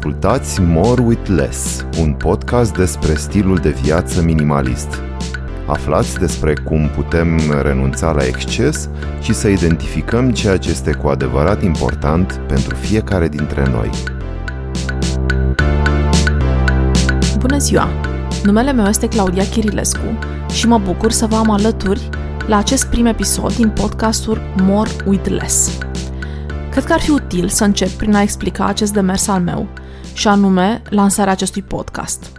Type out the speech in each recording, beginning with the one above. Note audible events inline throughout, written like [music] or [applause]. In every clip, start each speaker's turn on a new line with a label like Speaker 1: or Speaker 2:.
Speaker 1: Ascultați More with Less, un podcast despre stilul de viață minimalist. Aflați despre cum putem renunța la exces și să identificăm ceea ce este cu adevărat important pentru fiecare dintre noi.
Speaker 2: Bună ziua! Numele meu este Claudia Chirilescu și mă bucur să vă am alături la acest prim episod din podcastul More with Less. Cred că ar fi util să încep prin a explica acest demers al meu, și anume lansarea acestui podcast.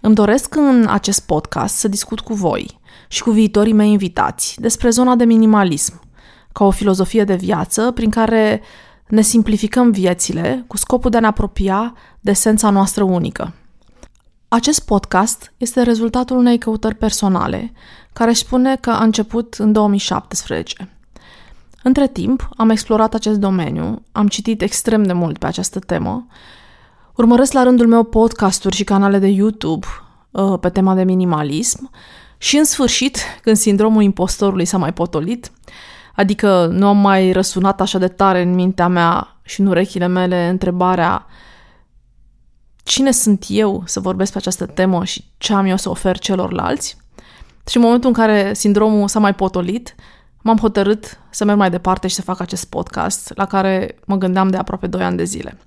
Speaker 2: Îmi doresc în acest podcast să discut cu voi și cu viitorii mei invitați despre zona de minimalism, ca o filozofie de viață prin care ne simplificăm viețile cu scopul de a ne apropia de esența noastră unică. Acest podcast este rezultatul unei căutări personale, care își spune că a început în 2017. Între timp, am explorat acest domeniu, am citit extrem de mult pe această temă, urmăresc la rândul meu podcasturi și canale de YouTube uh, pe tema de minimalism și, în sfârșit, când sindromul impostorului s-a mai potolit, adică nu am mai răsunat așa de tare în mintea mea și în urechile mele întrebarea cine sunt eu să vorbesc pe această temă și ce am eu să ofer celorlalți. Și în momentul în care sindromul s-a mai potolit, m-am hotărât să merg mai departe și să fac acest podcast, la care mă gândeam de aproape 2 ani de zile.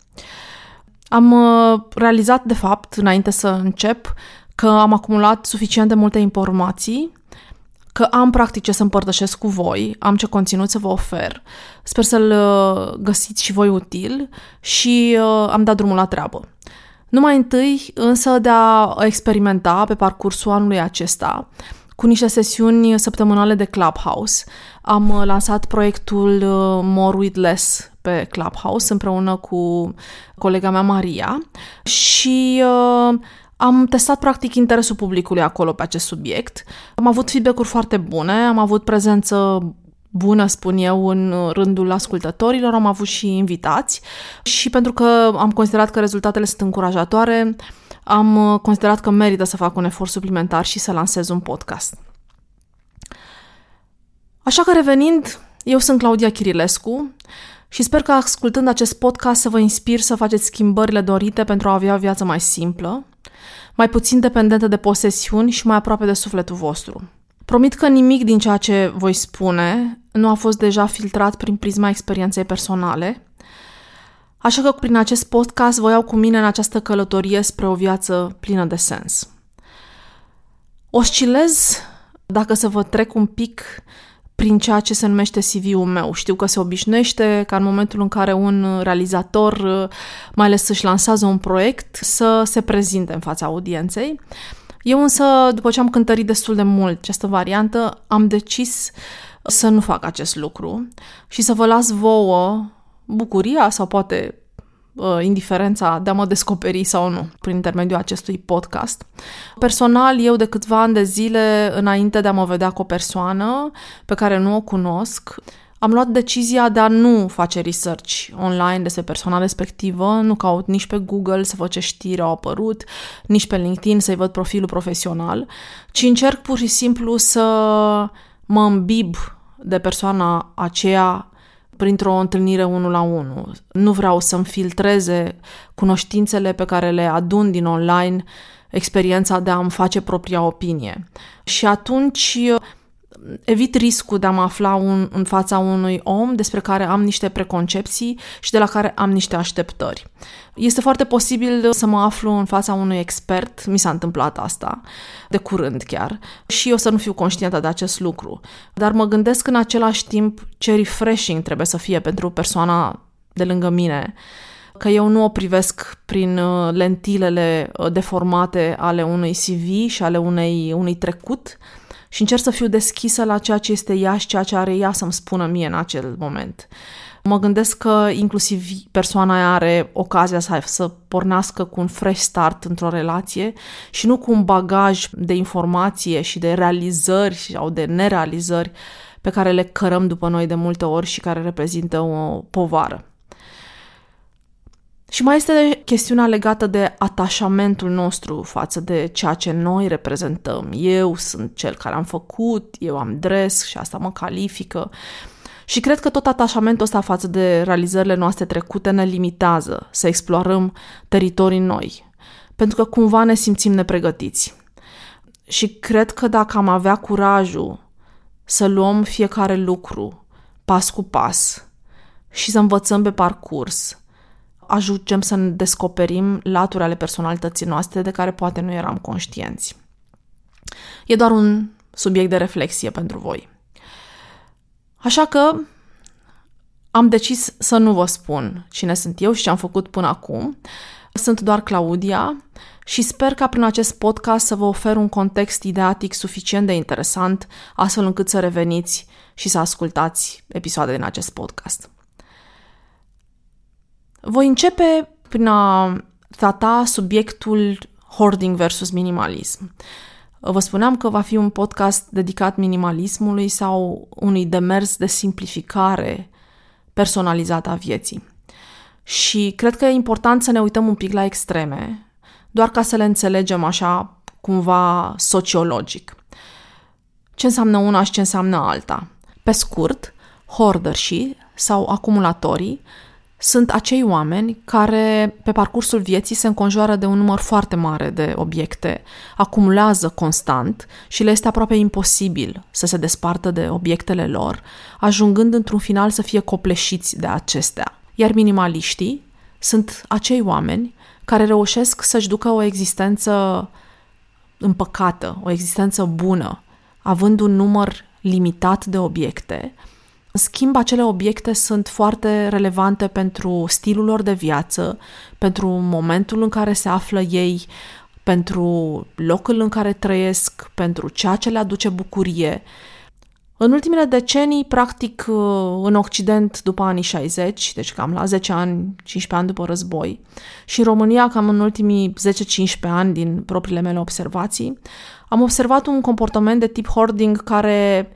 Speaker 2: Am uh, realizat, de fapt, înainte să încep, că am acumulat suficient de multe informații, că am practice să împărtășesc cu voi, am ce conținut să vă ofer. Sper să-l uh, găsiți și voi util și uh, am dat drumul la treabă. Numai întâi, însă, de a experimenta pe parcursul anului acesta, cu niște sesiuni săptămânale de Clubhouse. Am uh, lansat proiectul uh, More with Less pe Clubhouse împreună cu colega mea Maria și uh, am testat practic interesul publicului acolo pe acest subiect. Am avut feedback-uri foarte bune, am avut prezență bună, spun eu, în rândul ascultătorilor, am avut și invitați și pentru că am considerat că rezultatele sunt încurajatoare, am uh, considerat că merită să fac un efort suplimentar și să lansez un podcast. Așa că revenind, eu sunt Claudia Chirilescu și sper că ascultând acest podcast să vă inspir să faceți schimbările dorite pentru a avea o viață mai simplă, mai puțin dependentă de posesiuni și mai aproape de sufletul vostru. Promit că nimic din ceea ce voi spune nu a fost deja filtrat prin prisma experienței personale, așa că prin acest podcast voi iau cu mine în această călătorie spre o viață plină de sens. Oscilez, dacă să vă trec un pic prin ceea ce se numește CV-ul meu. Știu că se obișnuiește ca în momentul în care un realizator, mai ales să-și lansează un proiect, să se prezinte în fața audienței. Eu însă, după ce am cântărit destul de mult această variantă, am decis să nu fac acest lucru și să vă las vouă bucuria sau poate uh, indiferența de a mă descoperi sau nu prin intermediul acestui podcast. Personal, eu de câțiva ani de zile, înainte de a mă vedea cu o persoană pe care nu o cunosc, am luat decizia de a nu face research online despre persoana respectivă, nu caut nici pe Google să văd ce știri au apărut, nici pe LinkedIn să-i văd profilul profesional, ci încerc pur și simplu să mă îmbib de persoana aceea printr-o întâlnire unul la unul. Nu vreau să-mi filtreze cunoștințele pe care le adun din online, experiența de a-mi face propria opinie. Și atunci evit riscul de a mă afla un, în fața unui om despre care am niște preconcepții și de la care am niște așteptări. Este foarte posibil să mă aflu în fața unui expert, mi s-a întâmplat asta, de curând chiar, și eu să nu fiu conștientă de acest lucru. Dar mă gândesc în același timp ce refreshing trebuie să fie pentru persoana de lângă mine, că eu nu o privesc prin uh, lentilele uh, deformate ale unui CV și ale unei, unui trecut, și încerc să fiu deschisă la ceea ce este ea și ceea ce are ea să-mi spună mie în acel moment. Mă gândesc că inclusiv persoana aia are ocazia să, să pornească cu un fresh start într-o relație și nu cu un bagaj de informație și de realizări sau de nerealizări pe care le cărăm după noi de multe ori și care reprezintă o povară. Și mai este chestiunea legată de atașamentul nostru față de ceea ce noi reprezentăm. Eu sunt cel care am făcut, eu am dres și asta mă califică. Și cred că tot atașamentul ăsta față de realizările noastre trecute ne limitează să explorăm teritorii noi, pentru că cumva ne simțim nepregătiți. Și cred că dacă am avea curajul să luăm fiecare lucru pas cu pas și să învățăm pe parcurs, ajungem să ne descoperim laturi ale personalității noastre de care poate nu eram conștienți. E doar un subiect de reflexie pentru voi. Așa că am decis să nu vă spun cine sunt eu și ce am făcut până acum. Sunt doar Claudia și sper ca prin acest podcast să vă ofer un context ideatic suficient de interesant, astfel încât să reveniți și să ascultați episoade din acest podcast. Voi începe prin a trata subiectul hoarding versus minimalism. Vă spuneam că va fi un podcast dedicat minimalismului sau unui demers de simplificare personalizată a vieții. Și cred că e important să ne uităm un pic la extreme, doar ca să le înțelegem așa cumva sociologic. Ce înseamnă una și ce înseamnă alta. Pe scurt, hoardershii sau acumulatorii sunt acei oameni care pe parcursul vieții se înconjoară de un număr foarte mare de obiecte, acumulează constant și le este aproape imposibil să se despartă de obiectele lor, ajungând într-un final să fie copleșiți de acestea. Iar minimaliștii sunt acei oameni care reușesc să-și ducă o existență împăcată, o existență bună, având un număr limitat de obiecte, în schimb, acele obiecte sunt foarte relevante pentru stilul lor de viață, pentru momentul în care se află ei, pentru locul în care trăiesc, pentru ceea ce le aduce bucurie. În ultimele decenii, practic în Occident după anii 60, deci cam la 10 ani, 15 ani după război, și în România cam în ultimii 10-15 ani din propriile mele observații, am observat un comportament de tip hoarding care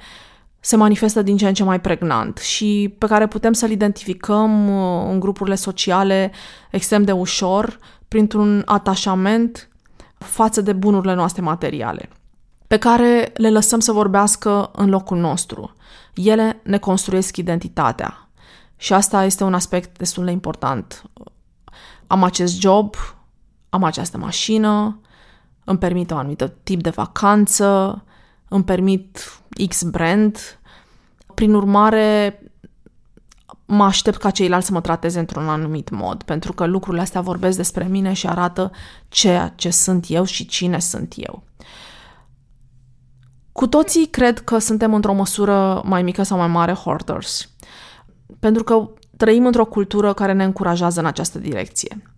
Speaker 2: se manifestă din ce în ce mai pregnant și pe care putem să-l identificăm uh, în grupurile sociale extrem de ușor printr-un atașament față de bunurile noastre materiale, pe care le lăsăm să vorbească în locul nostru. Ele ne construiesc identitatea și asta este un aspect destul de important. Am acest job, am această mașină, îmi permit un anumit tip de vacanță, îmi permit X brand. Prin urmare, mă aștept ca ceilalți să mă trateze într-un anumit mod, pentru că lucrurile astea vorbesc despre mine și arată ceea ce sunt eu și cine sunt eu. Cu toții cred că suntem într-o măsură mai mică sau mai mare hoarders, pentru că trăim într-o cultură care ne încurajează în această direcție.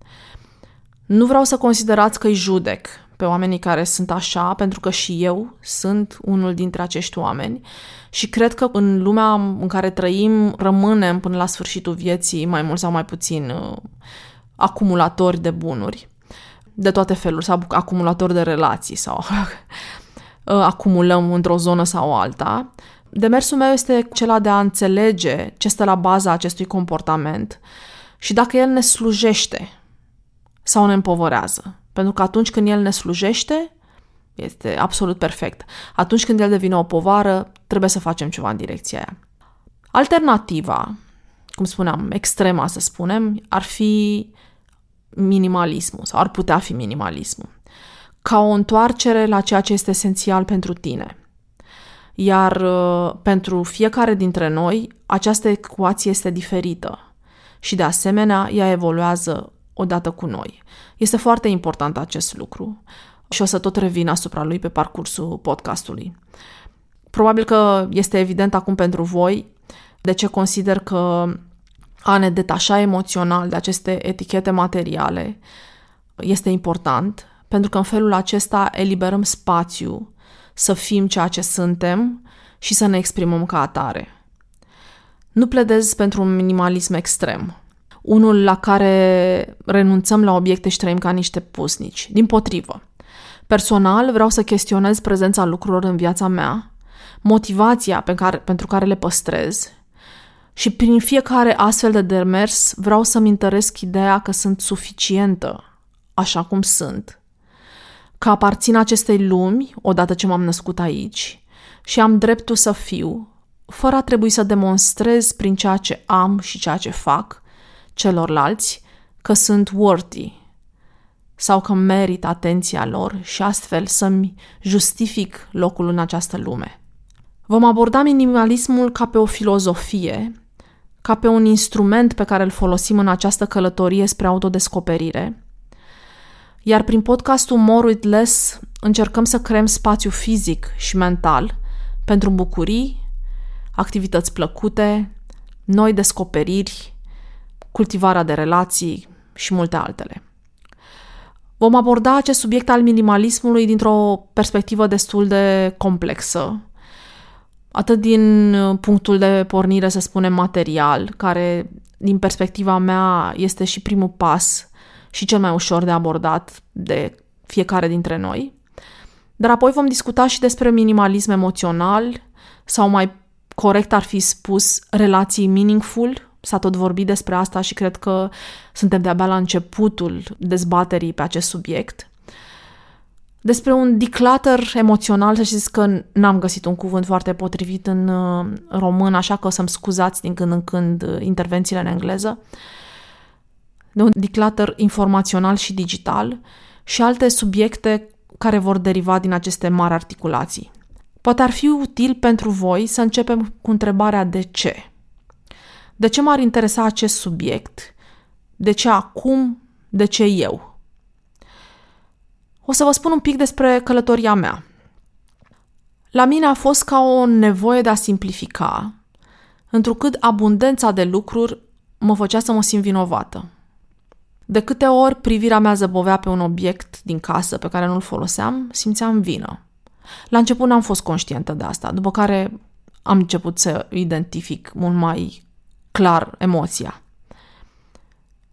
Speaker 2: Nu vreau să considerați că îi judec pe oamenii care sunt așa, pentru că și eu sunt unul dintre acești oameni și cred că în lumea în care trăim rămânem până la sfârșitul vieții mai mult sau mai puțin uh, acumulatori de bunuri de toate feluri, sau acumulatori de relații sau [laughs] uh, acumulăm într-o zonă sau alta. Demersul meu este cela de a înțelege ce stă la baza acestui comportament și dacă el ne slujește sau ne împovărează. Pentru că atunci când el ne slujește, este absolut perfect. Atunci când el devine o povară, trebuie să facem ceva în direcția aia. Alternativa, cum spuneam, extrema să spunem, ar fi minimalismul sau ar putea fi minimalismul. Ca o întoarcere la ceea ce este esențial pentru tine. Iar uh, pentru fiecare dintre noi, această ecuație este diferită și de asemenea ea evoluează odată cu noi. Este foarte important acest lucru și o să tot revin asupra lui pe parcursul podcastului. Probabil că este evident acum pentru voi de ce consider că a ne detașa emoțional de aceste etichete materiale este important, pentru că în felul acesta eliberăm spațiu să fim ceea ce suntem și să ne exprimăm ca atare. Nu pledez pentru un minimalism extrem, unul la care renunțăm la obiecte și trăim ca niște pusnici. Din potrivă. Personal vreau să chestionez prezența lucrurilor în viața mea, motivația pe care, pentru care le păstrez și prin fiecare astfel de demers vreau să-mi întăresc ideea că sunt suficientă așa cum sunt, că aparțin acestei lumi odată ce m-am născut aici și am dreptul să fiu fără a trebui să demonstrez prin ceea ce am și ceea ce fac celorlalți că sunt worthy sau că merit atenția lor și astfel să-mi justific locul în această lume. Vom aborda minimalismul ca pe o filozofie, ca pe un instrument pe care îl folosim în această călătorie spre autodescoperire, iar prin podcastul More with Less încercăm să creăm spațiu fizic și mental pentru bucurii, activități plăcute, noi descoperiri, cultivarea de relații și multe altele. Vom aborda acest subiect al minimalismului dintr-o perspectivă destul de complexă, atât din punctul de pornire, să spunem, material, care, din perspectiva mea, este și primul pas și cel mai ușor de abordat de fiecare dintre noi. Dar apoi vom discuta și despre minimalism emoțional sau mai corect ar fi spus relații meaningful. S-a tot vorbit despre asta și cred că suntem de-abia la începutul dezbaterii pe acest subiect. Despre un declutter emoțional, să știți că n-am găsit un cuvânt foarte potrivit în uh, român, așa că o să-mi scuzați din când în când uh, intervențiile în engleză. De un declutter informațional și digital și alte subiecte care vor deriva din aceste mari articulații. Poate ar fi util pentru voi să începem cu întrebarea de ce. De ce m-ar interesa acest subiect? De ce acum? De ce eu? O să vă spun un pic despre călătoria mea. La mine a fost ca o nevoie de a simplifica, întrucât abundența de lucruri mă făcea să mă simt vinovată. De câte ori privirea mea zăbovea pe un obiect din casă pe care nu-l foloseam, simțeam vină. La început n-am fost conștientă de asta, după care am început să identific mult mai clar emoția.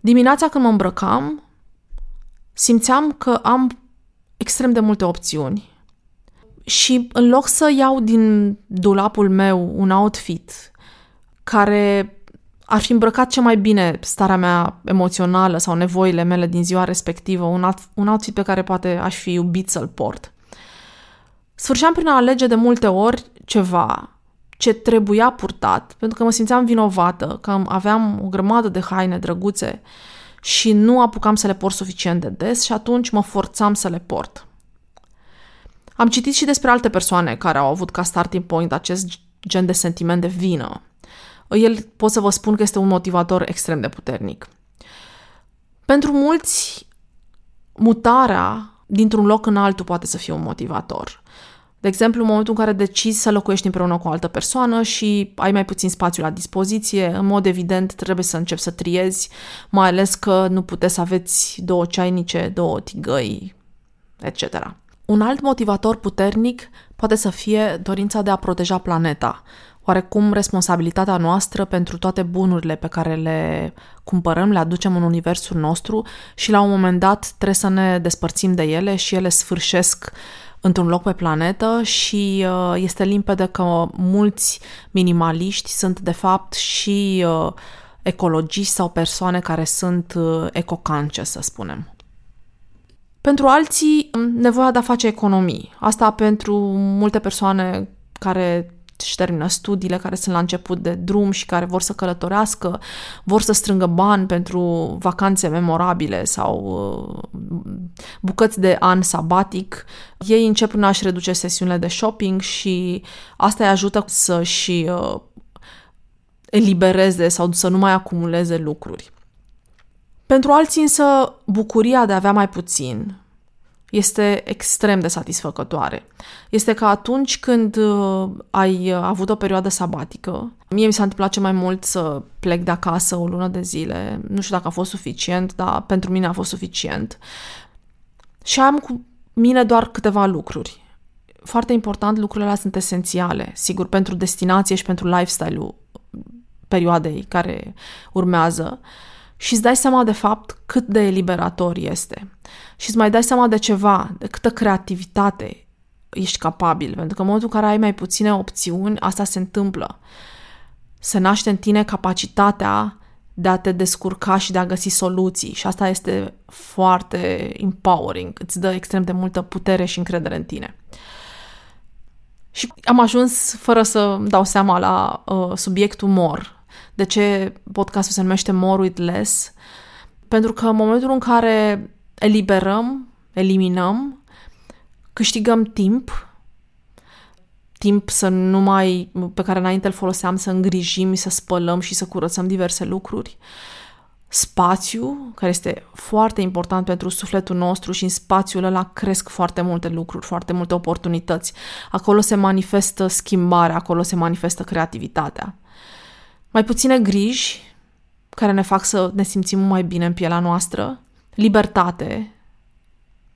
Speaker 2: Dimineața când mă îmbrăcam, simțeam că am extrem de multe opțiuni și în loc să iau din dulapul meu un outfit care ar fi îmbrăcat ce mai bine starea mea emoțională sau nevoile mele din ziua respectivă, un, alt, un outfit pe care poate aș fi iubit să-l port. Sfârșeam prin a alege de multe ori ceva ce trebuia purtat, pentru că mă simțeam vinovată, că aveam o grămadă de haine drăguțe și nu apucam să le port suficient de des și atunci mă forțam să le port. Am citit și despre alte persoane care au avut ca starting point acest gen de sentiment de vină. El pot să vă spun că este un motivator extrem de puternic. Pentru mulți, mutarea dintr-un loc în altul poate să fie un motivator. De exemplu, în momentul în care decizi să locuiești împreună cu o altă persoană și ai mai puțin spațiu la dispoziție, în mod evident trebuie să începi să triezi, mai ales că nu puteți să aveți două ceainice, două tigăi, etc. Un alt motivator puternic poate să fie dorința de a proteja planeta, oarecum responsabilitatea noastră pentru toate bunurile pe care le cumpărăm, le aducem în universul nostru și la un moment dat trebuie să ne despărțim de ele și ele sfârșesc într-un loc pe planetă și uh, este limpede că mulți minimaliști sunt de fapt și uh, ecologiști sau persoane care sunt uh, ecocance, să spunem. Pentru alții, nevoia de a face economii. Asta pentru multe persoane care își termină studiile, care sunt la început de drum și care vor să călătorească, vor să strângă bani pentru vacanțe memorabile sau uh, bucăți de an sabatic. Ei încep prin a-și reduce sesiunile de shopping și asta îi ajută să-și uh, elibereze sau să nu mai acumuleze lucruri. Pentru alții însă bucuria de a avea mai puțin, este extrem de satisfăcătoare. Este că atunci când uh, ai uh, avut o perioadă sabatică, mie mi s-a întâmplat ce mai mult să plec de acasă o lună de zile, nu știu dacă a fost suficient, dar pentru mine a fost suficient. Și am cu mine doar câteva lucruri. Foarte important, lucrurile alea sunt esențiale, sigur, pentru destinație și pentru lifestyle-ul perioadei care urmează. Uh, și îți dai seama de fapt cât de eliberator este. Și îți mai dai seama de ceva, de câtă creativitate ești capabil, pentru că în momentul în care ai mai puține opțiuni, asta se întâmplă. Se naște în tine capacitatea de a te descurca și de a găsi soluții și asta este foarte empowering, îți dă extrem de multă putere și încredere în tine. Și am ajuns, fără să dau seama, la uh, subiectul mor. De ce podcastul se numește More with Less? Pentru că în momentul în care eliberăm, eliminăm, câștigăm timp, timp să nu mai, pe care înainte îl foloseam să îngrijim, să spălăm și să curățăm diverse lucruri, spațiu, care este foarte important pentru sufletul nostru și în spațiul ăla cresc foarte multe lucruri, foarte multe oportunități. Acolo se manifestă schimbarea, acolo se manifestă creativitatea. Mai puține griji, care ne fac să ne simțim mai bine în pielea noastră, libertate,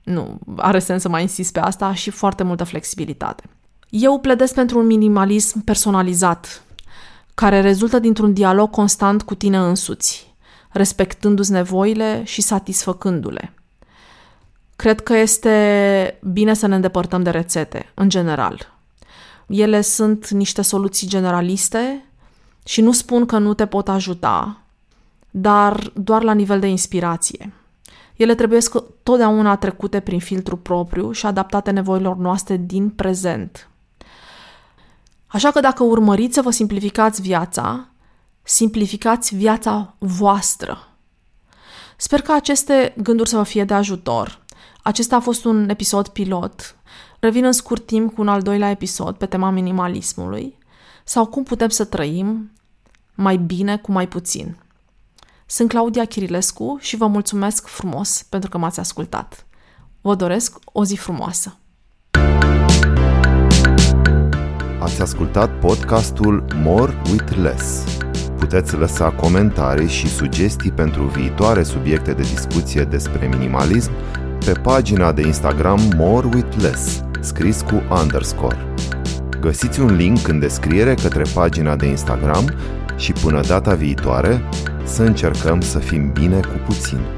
Speaker 2: nu are sens să mai insist pe asta, și foarte multă flexibilitate. Eu pledez pentru un minimalism personalizat, care rezultă dintr-un dialog constant cu tine însuți, respectându-ți nevoile și satisfăcându-le. Cred că este bine să ne îndepărtăm de rețete, în general. Ele sunt niște soluții generaliste și nu spun că nu te pot ajuta, dar doar la nivel de inspirație. Ele trebuie totdeauna trecute prin filtru propriu și adaptate nevoilor noastre din prezent. Așa că dacă urmăriți să vă simplificați viața, simplificați viața voastră. Sper că aceste gânduri să vă fie de ajutor. Acesta a fost un episod pilot. Revin în scurt timp cu un al doilea episod pe tema minimalismului sau cum putem să trăim mai bine cu mai puțin. Sunt Claudia Chirilescu și vă mulțumesc frumos pentru că m-ați ascultat. Vă doresc o zi frumoasă!
Speaker 1: Ați ascultat podcastul More with Less. Puteți lăsa comentarii și sugestii pentru viitoare subiecte de discuție despre minimalism pe pagina de Instagram More with Less, scris cu underscore. Găsiți un link în descriere către pagina de Instagram și până data viitoare să încercăm să fim bine cu puțin.